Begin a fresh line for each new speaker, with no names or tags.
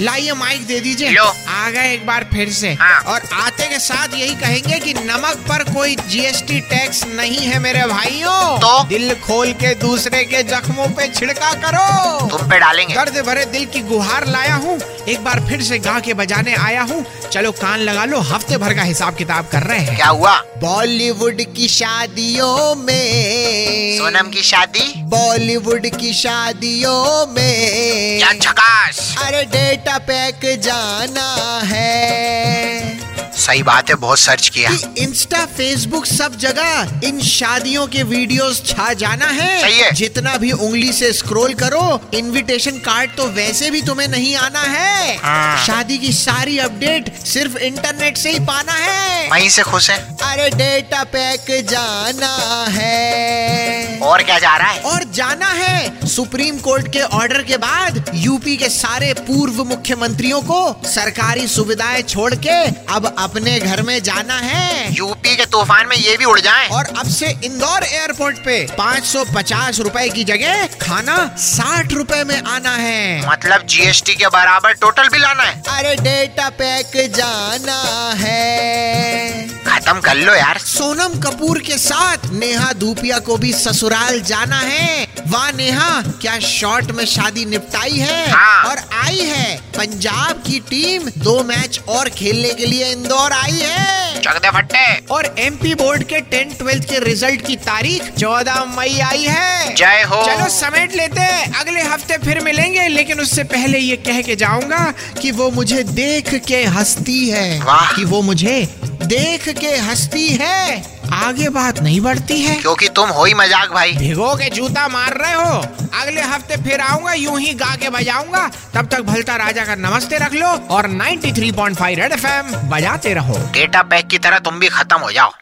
लाइए माइक दे दीजिए। आ गए एक बार फिर से।
हाँ।
और आते के साथ यही कहेंगे कि नमक पर कोई जीएसटी टैक्स नहीं है मेरे भाइयों।
तो?
दिल खोल के दूसरे के जख्मों पे छिड़का करो।
तुम पे डालेंगे।
दर्द भरे दिल की गुहार लाया हूँ। एक बार फिर से गा के बजाने आया हूँ। चलो कान लगा लो हफ़्ते भर का हिसाब किताब कर रहे हैं।
क्या हुआ?
बॉलीवुड की शादियों में।
सोनम की शादी?
बॉलीवुड की शादियों में।
क्या
अरे डेटा पैक जाना है।
सही बात है बहुत सर्च किया।
कि इंस्टा फेसबुक सब जगह इन शादियों के वीडियोस छा जाना है।
सही है।
जितना भी उंगली से स्क्रॉल करो इनविटेशन कार्ड तो वैसे भी तुम्हें नहीं आना है।
हाँ।
शादी की सारी अपडेट सिर्फ़ इंटरनेट से ही पाना है।
वहीं से खुश है।
अरे डेटा पैक जाना है।
और क्या जा रहा है?
और जाना है सुप्रीम कोर्ट के ऑर्डर के बाद यूपी के सारे पूर्व मुख्यमंत्रियों को सरकारी सुविधाएँ छोड़ के अब अपने घर में जाना है।
यूपी के तूफ़ान में ये भी उड़ जाए।
और अब से इंदौर एयरपोर्ट पे पाँच सौ पचास रूपए की जगह खाना साठ रूपए में आना है।
मतलब जीएसटी के बराबर टोटल बिल आना है।
अरे डेटा पैक जाना है।
खत्म कर लो यार।
सोनम कपूर के साथ नेहा धूपिया को भी ससुराल जाना है। वाह नेहा क्या शॉर्ट में शादी निपटाई है?
हाँ।
और आई है। पंजाब की टीम दो मैच और खेलने के लिए इंदौर आई है।
चक दे फट्टे।
और एमपी बोर्ड के टेंथ ट्वेल्थ के रिज़ल्ट की तारीख 14 मई आई है।
जय हो।
चलो समेट लेते हैं। अगले हफ़्ते फिर मिलेंगे लेकिन उससे पहले ये कह के जाऊँगा कि वो मुझे देख के हंसती है। कि वो मुझे देख के हंसती है। आगे बात नहीं बढ़ती है।
क्योंकि तुम हो ही मज़ाक भाई।
भिगो के जूता मार रहे हो। अगले हफ़्ते फिर आऊँगा यूँ ही गा के बजाऊँगा। तब तक भलता राजा का नमस्ते रख लो और 93.5 रेड एफएम बजाते रहो।
डेटा पैक की तरह तुम भी खत्म हो जाओ।